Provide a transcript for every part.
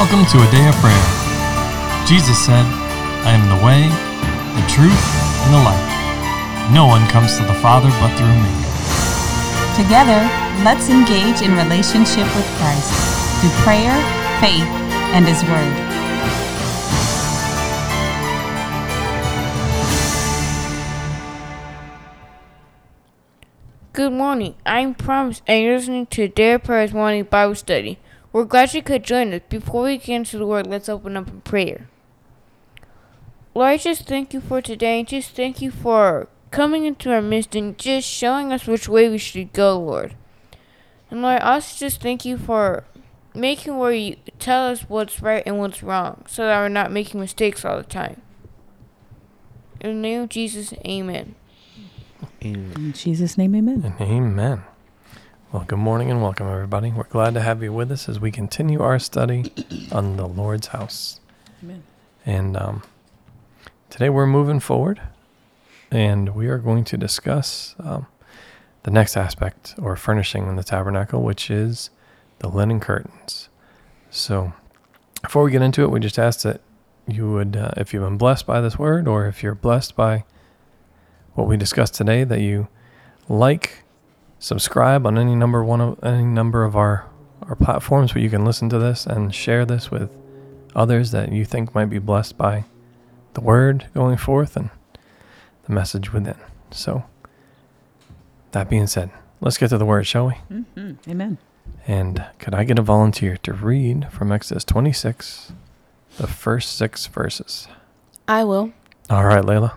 Welcome to a day of prayer. Jesus said, I am the way, the truth, and the life. No one comes to the Father but through me. Together, let's engage in relationship with Christ through prayer, faith, and His Word. Good morning. I'm Promise, and you're listening to Dare Prayers Morning Bible Study. We're glad you could join us. Before we get into the Word, let's open up in prayer. Lord, I just thank you for today, and just thank you for coming into our midst and just showing us which way we should go, Lord. And Lord, I also just thank you for making where you tell us what's right and what's wrong, so that we're not making mistakes all the time. In the name of Jesus, Amen. In Jesus' name, amen. And amen. Well, good morning and welcome, everybody. We're glad to have you with us as we continue our study on the Lord's house. Amen. And um, today we're moving forward and we are going to discuss um, the next aspect or furnishing in the tabernacle, which is the linen curtains. So, before we get into it, we just ask that you would, uh, if you've been blessed by this word or if you're blessed by what we discussed today, that you like, subscribe on any number one of any number of our our platforms where you can listen to this and share this with others that you think might be blessed by the word going forth and the message within. So, that being said, let's get to the word, shall we? Mm-hmm. Amen. And could I get a volunteer to read from Exodus 26, the first six verses? I will. All right, Layla.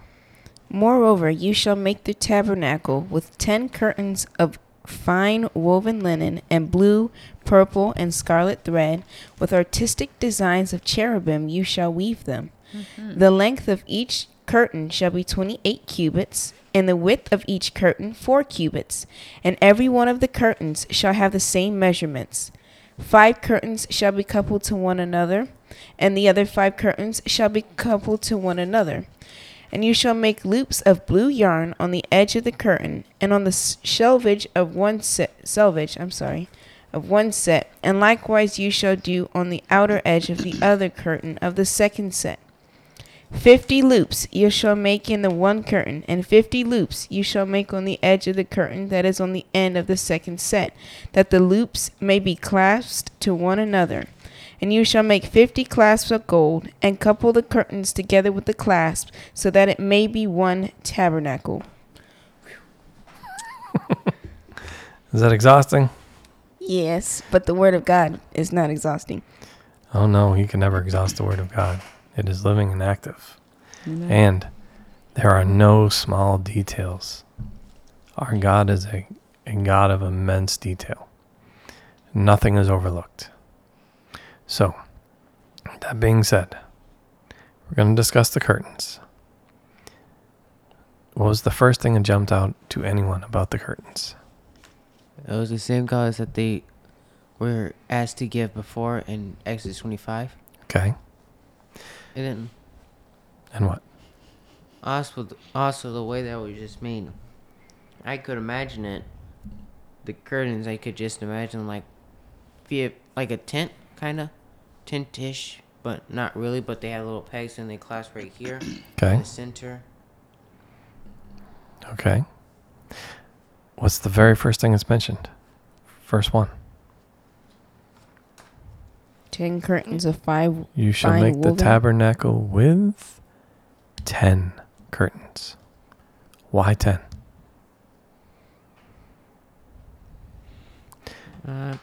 Moreover, you shall make the tabernacle with ten curtains of fine woven linen and blue, purple, and scarlet thread. With artistic designs of cherubim you shall weave them. Mm-hmm. The length of each curtain shall be twenty eight cubits, and the width of each curtain four cubits. And every one of the curtains shall have the same measurements. Five curtains shall be coupled to one another, and the other five curtains shall be coupled to one another. And you shall make loops of blue yarn on the edge of the curtain, and on the selvage of one set, selvage, I'm sorry, of one set, and likewise you shall do on the outer edge of the other curtain of the second set. Fifty loops you shall make in the one curtain, and fifty loops you shall make on the edge of the curtain that is on the end of the second set, that the loops may be clasped to one another. And you shall make fifty clasps of gold, and couple the curtains together with the clasps, so that it may be one tabernacle. Is that exhausting? Yes, but the word of God is not exhausting. Oh no, you can never exhaust the word of God. It is living and active. And there are no small details. Our God is a, a God of immense detail. Nothing is overlooked. So, that being said, we're going to discuss the curtains. What was the first thing that jumped out to anyone about the curtains? It was the same colors that they were asked to give before in Exodus 25. Okay. And then And what? also, also the way that was just made. I could imagine it. The curtains, I could just imagine like, via like a tent, kind of, tent-ish, but not really. But they had little pegs and they clasp right here in Okay. the center. Okay. What's the very first thing that's mentioned? First one. Ten curtains of five. You shall Fine make the tabernacle with 10 curtains. Why 10? Uh,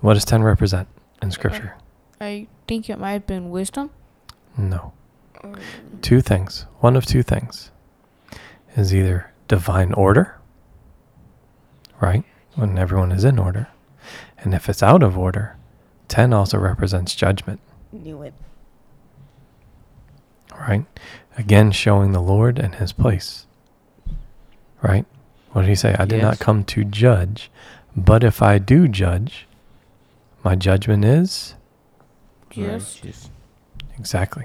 What does 10 represent in scripture? I think it might have been wisdom. No. Two things. One of two things is either divine order, right? When everyone is in order. And if it's out of order, 10 also represents judgment, Knew it. right? Again, showing the Lord and his place, right? What did he say? I did not come to judge, but if I do judge, my judgment is Yes. righteous. exactly.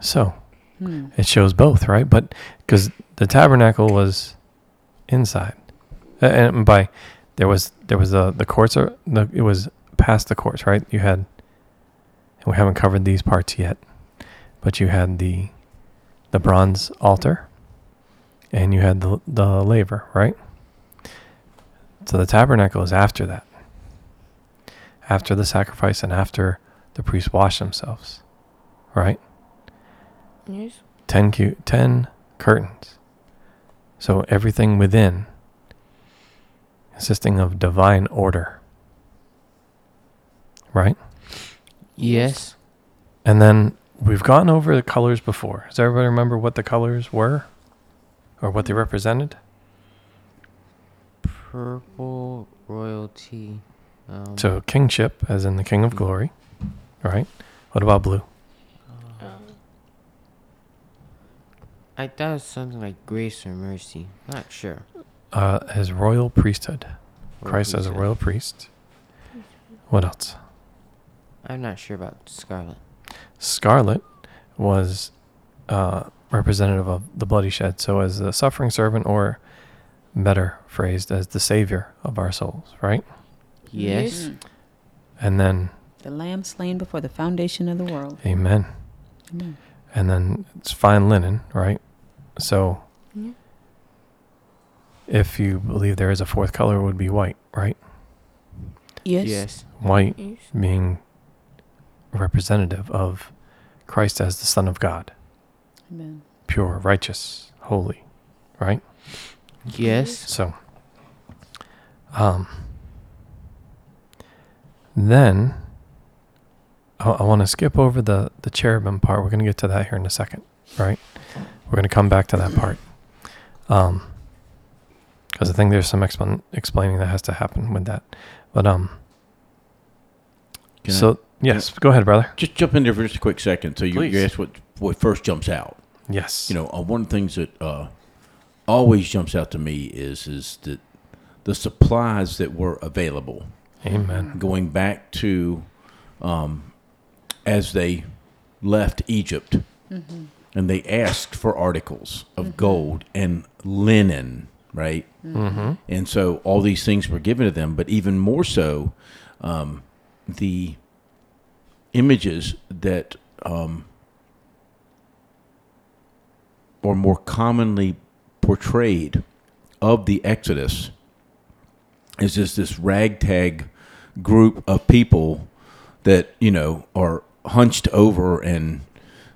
So Hmm. it shows both, right? But because the tabernacle was inside, A- and by there was there was the the courts are the, it was past the courts, right? You had, and we haven't covered these parts yet, but you had the the bronze altar, and you had the the laver, right? So the tabernacle is after that, after the sacrifice, and after the priests wash themselves, right? Yes. 10, cu- 10 curtains. So everything within consisting of divine order. Right? Yes. And then we've gone over the colors before. Does everybody remember what the colors were or what they represented? Purple royalty. Um, So kingship, as in the king of glory. Right? What about blue? I thought it was something like grace or mercy. Not sure. Uh, as royal priesthood. What Christ we as a royal priest. What else? I'm not sure about scarlet. Scarlet was uh, representative of the bloody shed. So, as the suffering servant, or better phrased, as the savior of our souls, right? Yes. Mm. And then, The lamb slain before the foundation of the world. amen. Amen. And then it's fine linen, right? So, Yeah. if you believe there is a fourth color, it would be white, right? Yes. Yes. White Yes. being representative of Christ as the Son of God, Amen. pure, righteous, holy, right? Yes. So, um, then I, I want to skip over the the cherubim part. We're going to get to that here in a second, right? We're going to come back to that part, um, because I think there's some explan- explaining that has to happen with that. But um, Can I so yes, go ahead, brother. just jump in there for just a quick second? So you, Please. you asked what what first jumps out. Yes, You know, uh, one of the things that uh, always jumps out to me is is that the supplies that were available. Amen. Going back to um, as they left Egypt, and they asked for articles of gold and linen, right? Mm-hmm. And so all these things were given to them, but even more so, um, the images that um, are more commonly portrayed of the Exodus is just this ragtag group of people that, you know, are hunched over and,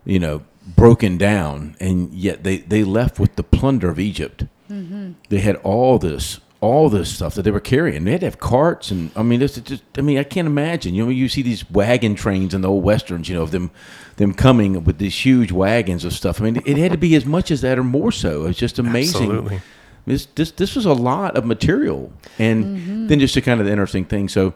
you know, broken down, and yet they, they left with the plunder of Egypt mm-hmm. they had all this all this stuff that they were carrying. They had to have carts, and I mean, this is just I mean, I can't imagine. You know, you see these wagon trains in the old westerns. You know, of them them coming with these huge wagons of stuff. I mean, it had to be as much as that or more so. It's just amazing. Absolutely. This this this was a lot of material, and then just to kind of the interesting thing. So,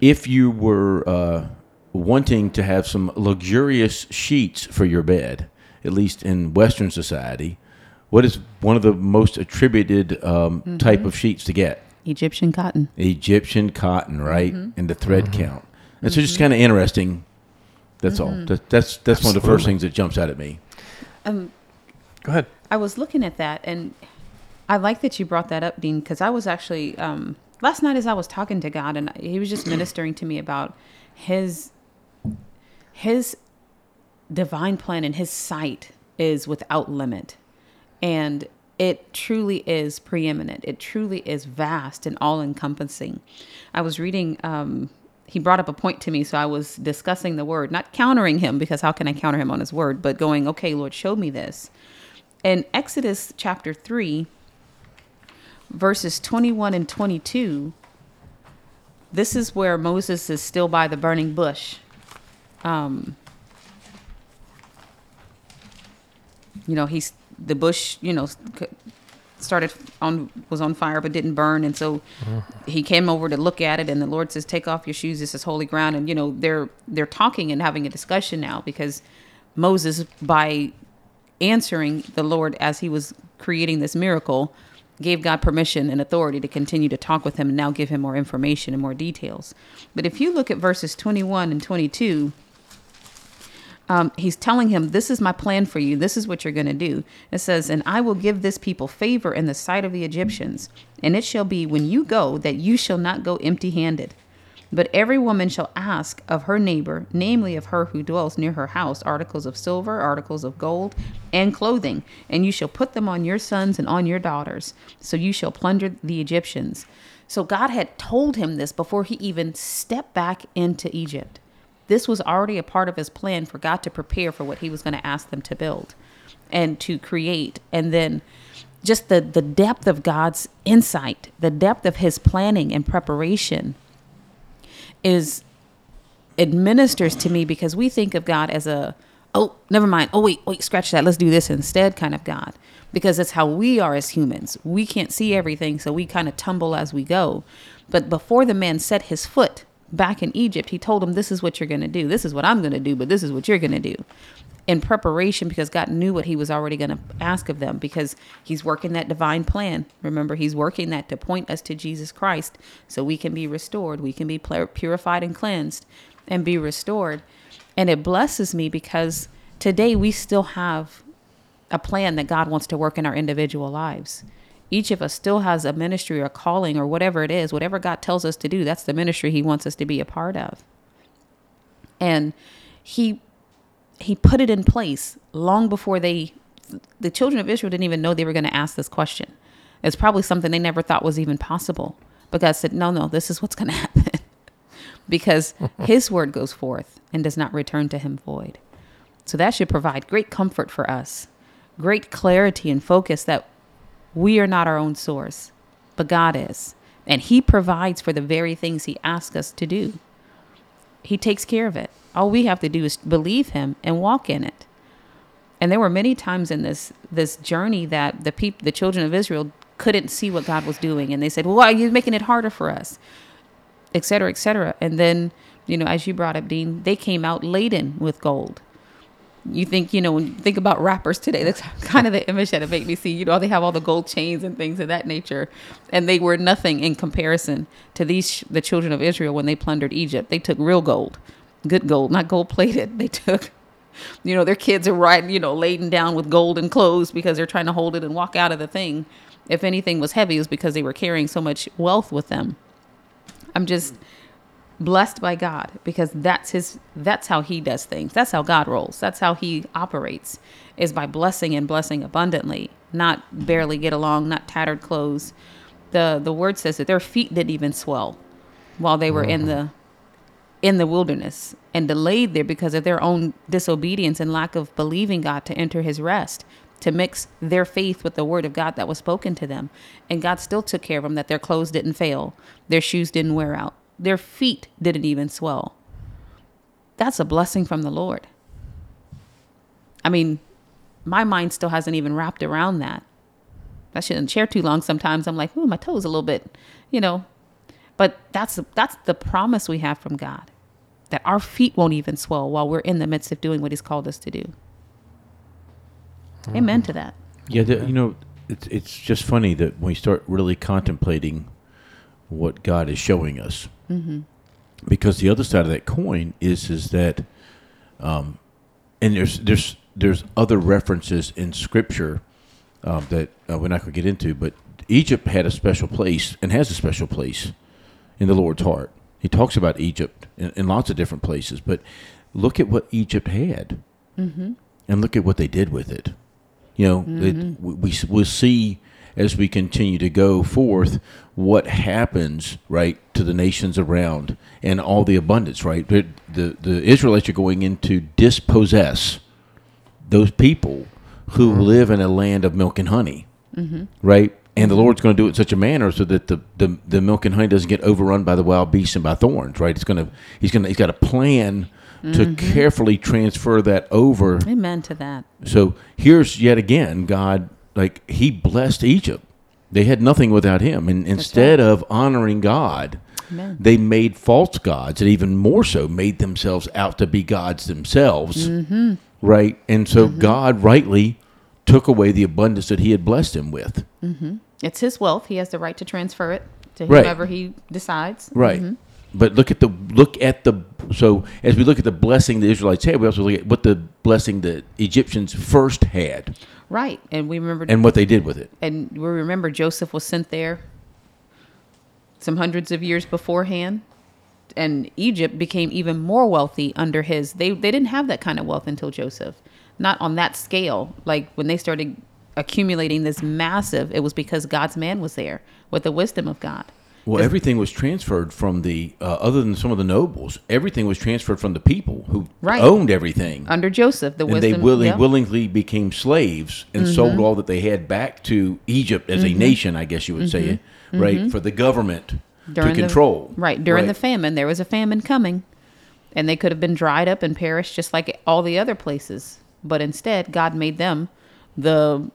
if you were uh, wanting to have some luxurious sheets for your bed, at least in Western society, what is one of the most attributed um, type of sheets to get? Egyptian cotton. Egyptian cotton, right? And the thread count. And so, just kind of interesting. That's all. That, that's that's one of the first things that jumps out at me. Um, Go ahead. I was looking at that, and I like that you brought that up, Dean, because I was actually um, last night as I was talking to God, and He was just ministering to me about His His divine plan and His sight is without limit, and it truly is preeminent. It truly is vast and all encompassing. I was reading. Um, he brought up a point to me, so I was discussing the word, not countering him because how can I counter him on his word, but going, okay, Lord, show me this in Exodus chapter 3, verses 21 and 22, this is where Moses is still by the burning bush. Um, you know, he's the bush, you know, started on was on fire but didn't burn and so he came over to look at it and the lord says take off your shoes this is holy ground and you know they're they're talking and having a discussion now because moses by answering the Lord as he was creating this miracle, gave God permission and authority to continue to talk with him and now give him more information and more details. But if you look at verses 21 and 22, um, he's telling him, This is my plan for you. This is what you're going to do. It says, And I will give this people favor in the sight of the Egyptians. And it shall be when you go that you shall not go empty handed. But every woman shall ask of her neighbor, namely of her who dwells near her house, articles of silver, articles of gold, and clothing, and you shall put them on your sons and on your daughters. So you shall plunder the Egyptians. So God had told him this before he even stepped back into Egypt. This was already a part of his plan for God to prepare for what he was going to ask them to build and to create. And then just the, the depth of God's insight, the depth of his planning and preparation is administers to me because we think of God as a oh never mind. Oh wait wait scratch that. Let's do this instead kind of God because that's how we are as humans. We can't see everything so we kind of tumble as we go. But before the man set his foot back in Egypt he told him this is what you're going to do. This is what I'm going to do but this is what you're going to do in preparation because God knew what he was already going to ask of them because he's working that divine plan. Remember, he's working that to point us to Jesus Christ so we can be restored, we can be purified and cleansed and be restored. And it blesses me because today we still have a plan that God wants to work in our individual lives. Each of us still has a ministry or a calling or whatever it is, whatever God tells us to do, that's the ministry he wants us to be a part of. And he he put it in place long before they the children of Israel didn't even know they were going to ask this question. It's probably something they never thought was even possible. But God said, "No, no, this is what's going to happen." because his word goes forth and does not return to him void. So that should provide great comfort for us, great clarity and focus that we are not our own source, but God is. And he provides for the very things he asks us to do. He takes care of it. All we have to do is believe him and walk in it. And there were many times in this this journey that the people, the children of Israel, couldn't see what God was doing, and they said, "Well, why are you making it harder for us?" Et cetera, et cetera. And then, you know, as you brought up, Dean, they came out laden with gold. You think, you know, when you think about rappers today, that's kind of the image that it made me see. You know, they have all the gold chains and things of that nature, and they were nothing in comparison to these the children of Israel when they plundered Egypt. They took real gold good gold, not gold plated. They took, you know, their kids are riding, you know, laden down with golden clothes because they're trying to hold it and walk out of the thing. If anything was heavy, it was because they were carrying so much wealth with them. I'm just blessed by God because that's his that's how he does things. That's how God rolls. That's how he operates is by blessing and blessing abundantly, not barely get along, not tattered clothes. The the word says that their feet didn't even swell while they were mm-hmm. in the in the wilderness and delayed there because of their own disobedience and lack of believing God to enter his rest, to mix their faith with the word of God that was spoken to them. And God still took care of them that their clothes didn't fail, their shoes didn't wear out, their feet didn't even swell. That's a blessing from the Lord. I mean, my mind still hasn't even wrapped around that. I shouldn't chair too long sometimes. I'm like, ooh, my toes a little bit, you know, but that's that's the promise we have from God that our feet won't even swell while we're in the midst of doing what He's called us to do. Mm-hmm. Amen to that. Yeah, the, you know, it's it's just funny that when we start really contemplating what God is showing us, mm-hmm. because the other side of that coin is is that, um, and there's there's there's other references in Scripture um, that uh, we're not going to get into, but Egypt had a special place and has a special place in the Lord's heart. He talks about Egypt in, in lots of different places, but look at what Egypt had, mm-hmm. and look at what they did with it. You know, mm-hmm. it, we we'll see as we continue to go forth what happens right to the nations around and all the abundance. Right, the the, the Israelites are going in to dispossess those people who mm-hmm. live in a land of milk and honey. Mm-hmm. Right, and the Lord's going to do it in such a manner so that the, the, the milk and honey doesn't get overrun by the wild beasts and by thorns, right? It's going to he's going to he's got a plan mm-hmm. to carefully transfer that over. Amen to that. So here's yet again God like he blessed Egypt. They had nothing without him, and instead right. of honoring God, Amen. they made false gods, and even more so, made themselves out to be gods themselves. Mm-hmm. Right, and so mm-hmm. God rightly took away the abundance that He had blessed him with. Mm-hmm. It's his wealth. He has the right to transfer it to whomever right. he decides. Right. But look at the look at the so as we look at the blessing the Israelites had, we also look at what the blessing the Egyptians first had. Right, and we remember and what they did with it. And we remember Joseph was sent there some hundreds of years beforehand and Egypt became even more wealthy under his. They they didn't have that kind of wealth until Joseph, not on that scale. Like when they started accumulating this massive, it was because God's man was there with the wisdom of God. Well, everything was transferred from the uh, other than some of the nobles. Everything was transferred from the people who Right. owned everything, Under Joseph, the and wisdom. they willing, yeah. Mm-hmm. willingly became slaves and sold all that they had back to Egypt as a nation. I guess you would say it, right, for the government Mm-hmm. During to the- control. Right. During the famine, there was a famine coming, and they could have been dried up and perished just like all the other places. But instead, God made them the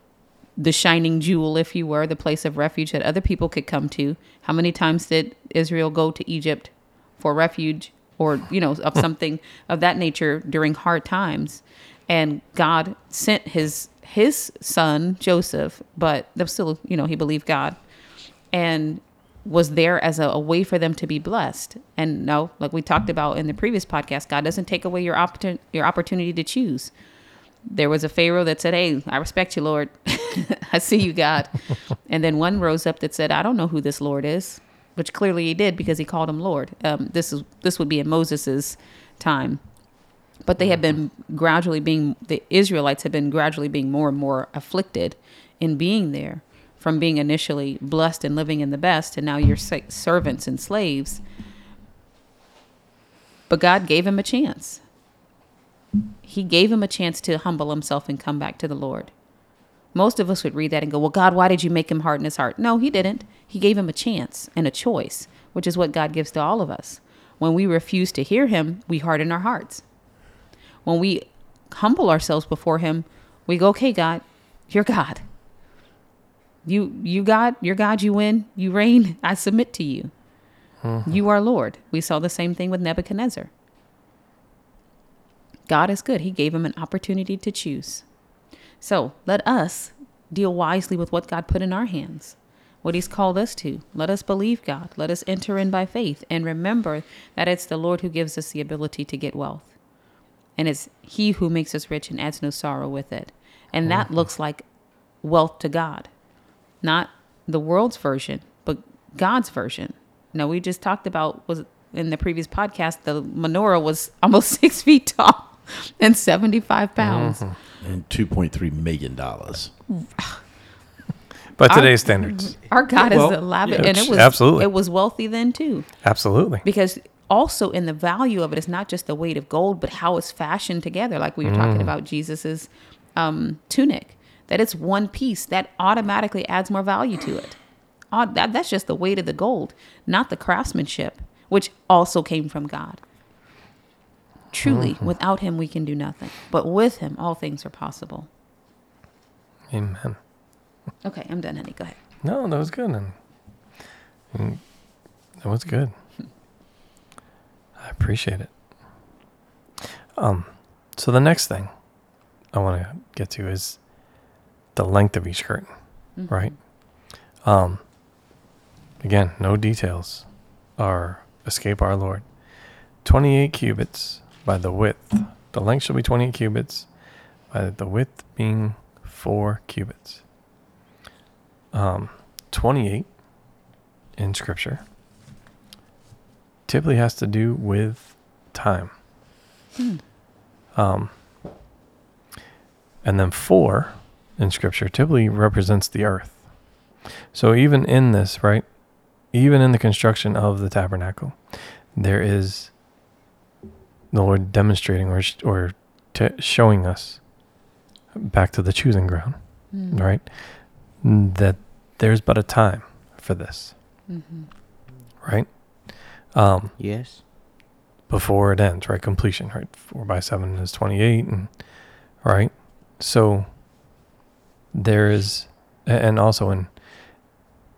the shining jewel, if you were, the place of refuge that other people could come to. How many times did Israel go to Egypt for refuge or, you know, of something of that nature during hard times? And God sent his his son Joseph, but that still, you know, he believed God and was there as a, a way for them to be blessed. And no, like we talked about in the previous podcast, God doesn't take away your opportun- your opportunity to choose. There was a Pharaoh that said, "Hey, I respect you, Lord. I see you, God." and then one rose up that said, "I don't know who this Lord is," which clearly he did because he called him Lord. Um, this is this would be in Moses's time, but they had been gradually being the Israelites had been gradually being more and more afflicted in being there from being initially blessed and living in the best and now you're servants and slaves but God gave him a chance he gave him a chance to humble himself and come back to the Lord. Most of us would read that and go well God why did you make him harden his heart? No he didn't. He gave him a chance and a choice which is what God gives to all of us. When we refuse to hear him we harden our hearts. When we humble ourselves before him we go okay god you're god. You you god you're god you win you reign. I submit to you. Mm-hmm. You are lord. We saw the same thing with nebuchadnezzar god is good. He gave him an opportunity to choose. So let us deal wisely with what god put in our hands what he's called us to. Let us believe god. Let us enter in by faith and remember that it's the lord who gives us the ability to get wealth. And it's he who makes us rich and adds no sorrow with it. And that mm-hmm. looks like wealth to god. Not the world's version but god's version. Now we just talked about was in the previous podcast the menorah was almost six feet tall and 75 pounds and two point three million dollars. By I- today's standards, our god Well, is lavish yeah. and it was Absolutely. it was wealthy then too absolutely. because also in the value of it is not just the weight of gold but how it's fashioned together like we were talking about jesus's um, tunic that it's one piece that automatically adds more value to it Au- that, that's just the weight of the gold not the craftsmanship which also came from god truly without him we can do nothing but with him all things are possible Amen. okay i'm done honey go ahead No, that was good. And, and that was good. I appreciate it. Um, so the next thing I want to get to is the length of each curtain, right? Um, again, no details are escape our Lord. 28 cubits by the width. The length shall be 28 cubits by the width being 4 cubits. Um, 28 in scripture typically has to do with time. Um, and then 4 in scripture typically represents the earth. So even in this, right? Even in the construction of the tabernacle, there is the Lord demonstrating or sh- or t- showing us back to the choosing ground, right? That there's but a time for this, right? Um, Yes. before it ends, right? Completion, right? Four by seven is 28, and right? So there is, and also in,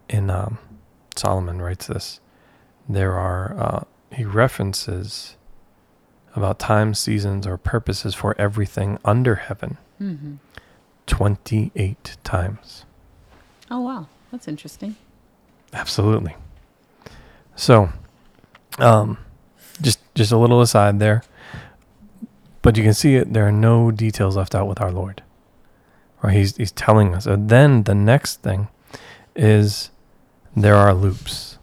in, um, Solomon writes this, there are, uh, he references about times, seasons, or purposes for everything under heaven mm-hmm. 28 times. oh wow that's interesting Absolutely. So, um, just just a little aside there, but you can see it. There are no details left out with our Lord. Right? He's he's telling us. And then the next thing is there are loops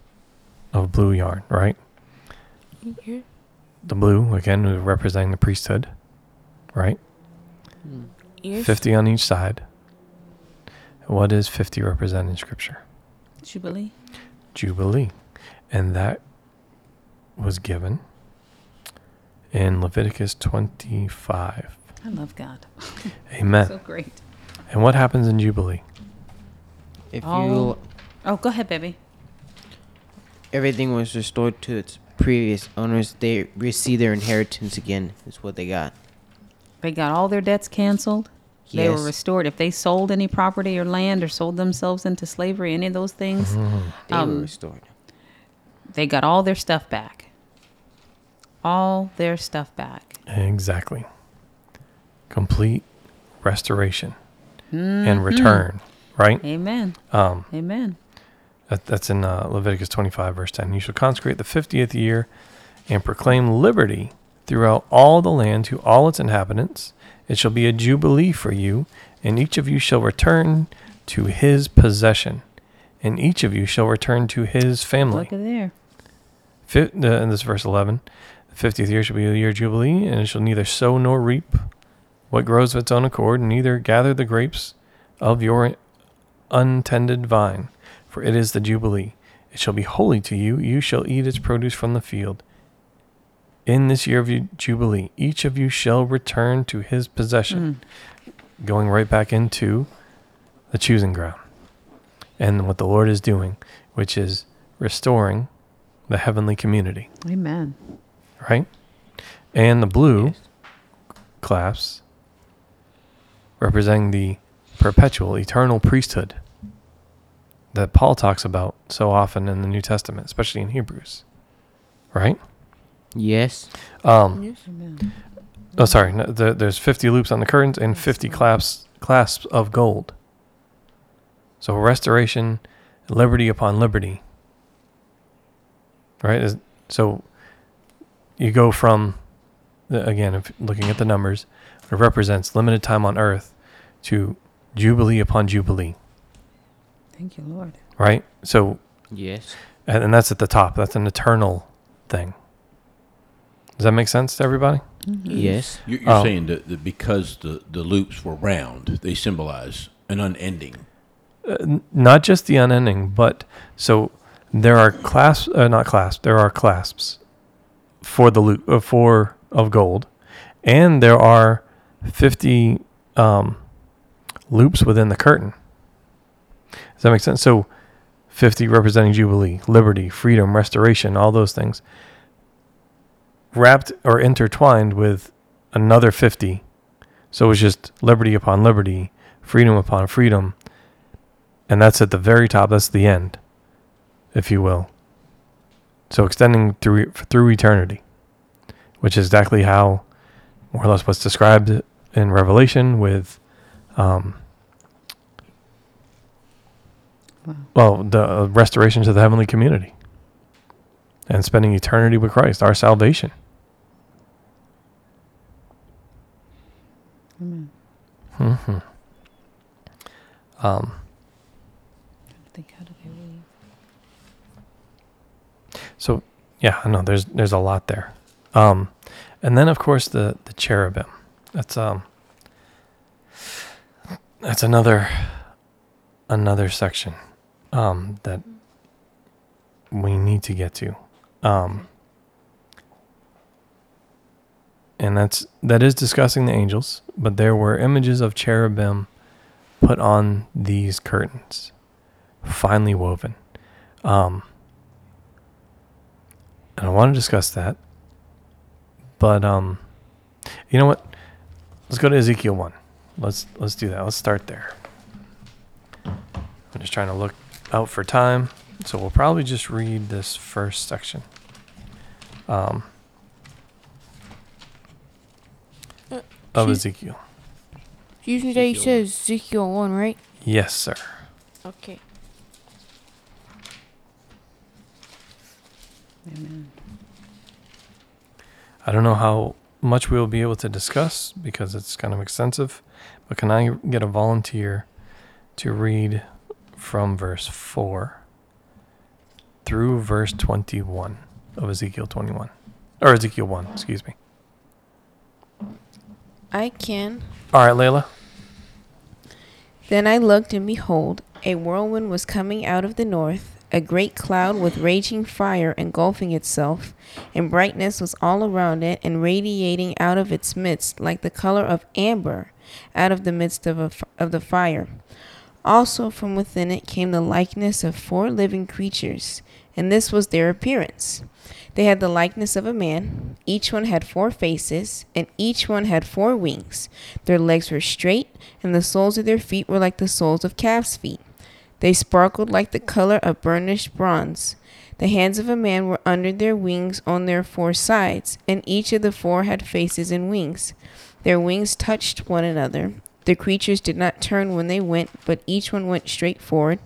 of blue yarn. Right? Here. The blue, again, is representing the priesthood, right? Hmm. 50 on each side. What does 50 represent in Scripture? Jubilee. Jubilee. And that was given in Leviticus 25. I love God. Amen. So great. and what happens in Jubilee? If Oh. you Oh, go ahead, baby. everything was restored to its previous owners, they receive their inheritance again. Is what they got. They got all their debts canceled. They were restored. If they sold any property or land or sold themselves into slavery, any of those things, They Um, were restored. they got all their stuff back. All their stuff back. Exactly. Complete restoration Mm-hmm. and return, right? Amen. Um, Amen. That, that's in uh, Leviticus 25, verse 10. You shall consecrate the 50th year and proclaim liberty throughout all the land to all its inhabitants. It shall be a jubilee for you, and each of you shall return to his possession, and each of you shall return to his family. Look at there. Fi- uh, and this is verse 11. The 50th year shall be a year of jubilee, and it shall neither sow nor reap what grows of its own accord, neither gather the grapes of your untended vine, for it is the jubilee. It shall be holy to you. You shall eat its produce from the field. In this year of jubilee, each of you shall return to his possession, mm. going right back into the choosing ground. And what the Lord is doing, which is restoring the heavenly community, Amen. right? And the blue Yes. clasps representing the perpetual, eternal priesthood that Paul talks about so often in the New Testament, especially in Hebrews, right? Yes. Um, Yes. Oh, sorry. No, the, there's 50 loops on the curtains and 50 clasps clasps of gold. So restoration, liberty upon liberty. Right? So you go from, again, if looking at the numbers, it represents limited time on earth to jubilee upon jubilee. Thank you, Lord. Right? So, Yes. and, and that's at the top. That's an eternal thing. Does that make sense to everybody? Yes. You're, you're Oh. saying that, that because the, the loops were round, they symbolize an unending. uh, n- not just the unending, but so there are clasps, uh, not clasps, there are clasps for the loop uh, for of gold, and there are fifty um, loops within the curtain. Does that make sense? So, fifty representing jubilee, liberty, freedom, restoration, all those things, wrapped or intertwined with another fifty. So it's just liberty upon liberty, freedom upon freedom, and that's at the very top. That's the end, if you will. So extending through through eternity, which is exactly how, more or less, what's described in Revelation with, um, Wow. well, the uh, restoration to the heavenly community, and spending eternity with Christ, our salvation. Amen. hmm Um, I think how do they leave? So yeah, I know there's there's a lot there. Um, and then of course the the cherubim. That's um that's another another section um that we need to get to. Um and that's that is discussing the angels, but there were images of cherubim put on these curtains, finely woven. Um and I want to discuss that. But um, you know what? Let's go to Ezekiel one. Let's let's do that. Let's start there. I'm just trying to look out for time, so we'll probably just read this first section. Um, Uh, of excuse- Ezekiel. Excuse me, that you said Ezekiel 1, right? Yes, sir. Okay. Amen. I don't know how much we'll be able to discuss because it's kind of extensive, but can I get a volunteer to read from verse 4 through verse 21 of Ezekiel 21? or Ezekiel 1, excuse me. I can. All right, Layla. Then I looked, and behold, a whirlwind was coming out of the north, a great cloud with raging fire engulfing itself, and brightness was all around it, and radiating out of its midst like the color of amber out of the midst of, a f of the fire. Also from within it came the likeness of four living creatures, and this was their appearance. They had the likeness of a man. Each one had four faces, and each one had four wings. Their legs were straight, and the soles of their feet were like the soles of calves' feet. They sparkled like the color of burnished bronze. The hands of a man were under their wings on their four sides, and each of the four had faces and wings. Their wings touched one another. The creatures did not turn when they went, but each one went straight forward.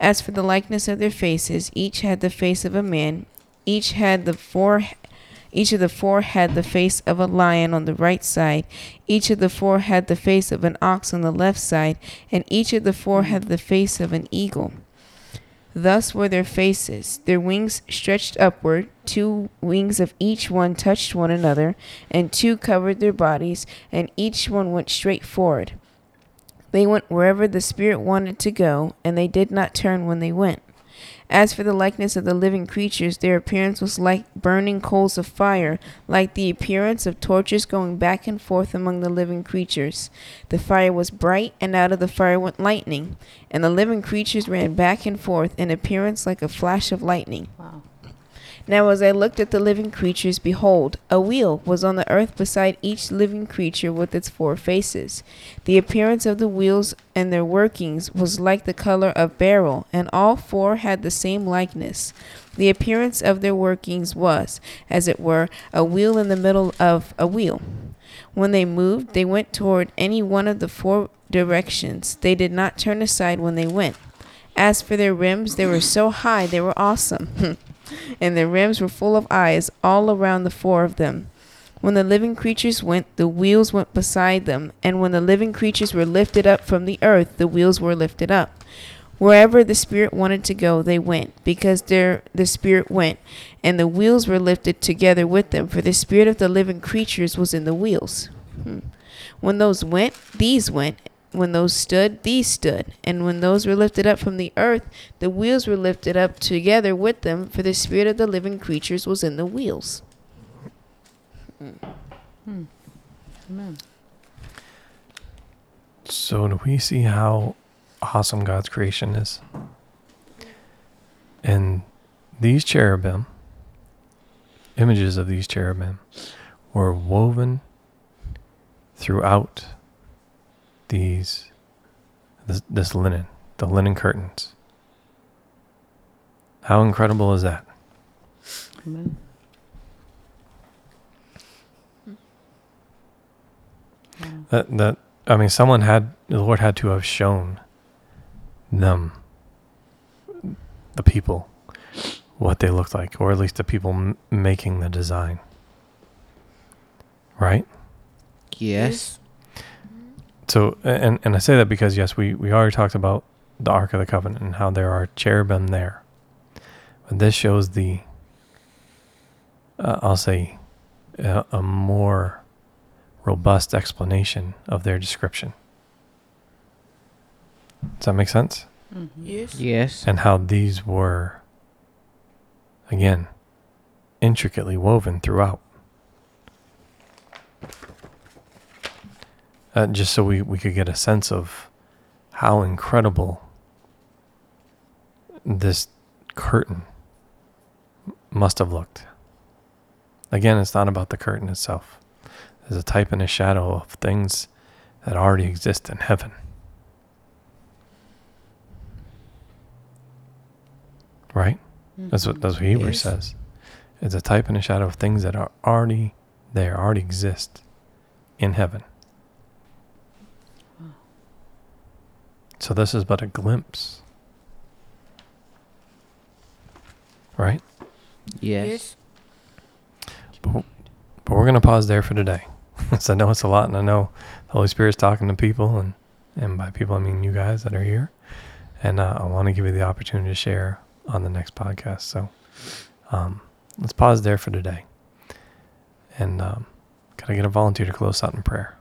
As for the likeness of their faces, each had the face of a man, each had the four each of the four had the face of a lion on the right side, each of the four had the face of an ox on the left side, and each of the four had the face of an eagle. Thus were their faces. Their wings stretched upward, two wings of each one touched one another, and two covered their bodies, and each one went straight forward. They went wherever the Spirit wanted to go, and they did not turn when they went. As for the likeness of the living creatures, their appearance was like burning coals of fire, like the appearance of torches going back and forth among the living creatures. The fire was bright, and out of the fire went lightning, and the living creatures ran back and forth in appearance like a flash of lightning. Wow. Now, as I looked at the living creatures, behold, a wheel was on the earth beside each living creature with its four faces. The appearance of the wheels and their workings was like the color of beryl, and all four had the same likeness. The appearance of their workings was, as it were, a wheel in the middle of a wheel. When they moved, they went toward any one of the four directions. They did not turn aside when they went. As for their rims, they were so high they were awesome. and their rims were full of eyes all around the four of them. When the living creatures went, the wheels went beside them, and when the living creatures were lifted up from the earth, the wheels were lifted up. Wherever the Spirit wanted to go, they went, because there the Spirit went, and the wheels were lifted together with them, for the Spirit of the living creatures was in the wheels. Hmm. When those went, these went, when those stood, these stood. And when those were lifted up from the earth, the wheels were lifted up together with them, for the spirit of the living creatures was in the wheels. Hmm. Amen. So, do we see how awesome God's creation is? And these cherubim, images of these cherubim, were woven throughout these this, this linen, the linen curtains. How incredible is that? Amen. That that I mean, someone had the Lord had to have shown them, the people, what they looked like, or at least the people m- making the design. Right. Yes. So, and and I say that because yes, we we already talked about the Ark of the Covenant and how there are cherubim there, but this shows the. Uh, I'll say, a, a more robust explanation of their description. Does that make sense? Mm-hmm. Yes. Yes. And how these were, again, intricately woven throughout. Uh, just so we, we could get a sense of how incredible this curtain must have looked. Again, it's not about the curtain itself. There's a type and a shadow of things that already exist in heaven. Right? That's what that's what Hebrews Yes. says. It's a type and a shadow of things that are already there, already exist in heaven. So this is but a glimpse. Right? Yes. But but we're going to pause there for today. so I know it's a lot, and I know the Holy Spirit's talking to people, and, and by people, I mean you guys that are here. And uh, I want to give you the opportunity to share on the next podcast. So um, let's pause there for today. And um, could I get a volunteer to close out in prayer?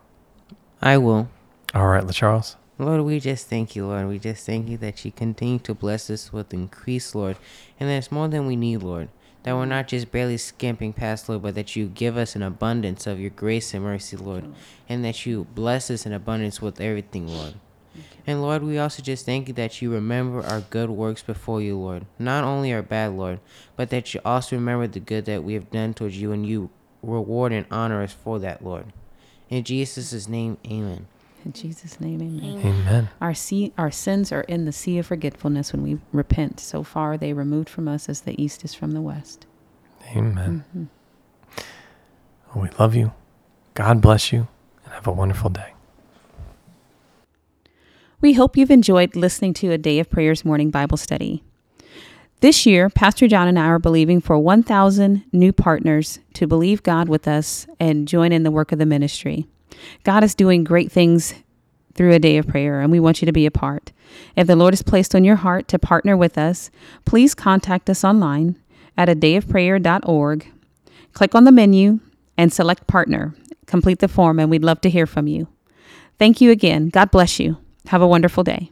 I will. All right, LaCharles. Lord, we just thank you, Lord. We just thank you that you continue to bless us with increase, Lord. And there's more than we need, Lord. That we're not just barely skimping past, Lord, but that you give us an abundance of your grace and mercy, Lord. And that you bless us in abundance with everything, Lord. And Lord, we also just thank you that you remember our good works before you, Lord. Not only our bad, Lord, but that you also remember the good that we have done towards you and you reward and honor us for that, Lord. In Jesus' name, amen. In Jesus' name, amen. Amen. Our, sea, our sins are in the sea of forgetfulness when we repent. So far, they removed from us as the east is from the west. Amen. Mhm. Well, we love you. God bless you, and have a wonderful day. We hope you've enjoyed listening to a Day of Prayers morning Bible study. This year, Pastor John and I are believing for 1,000 new partners to believe God with us and join in the work of the ministry. God is doing great things through a day of prayer, and we want you to be a part. If the Lord has placed on your heart to partner with us, please contact us online at a dayofprayer.org. Click on the menu and select partner. Complete the form, and we'd love to hear from you. Thank you again. God bless you. Have a wonderful day.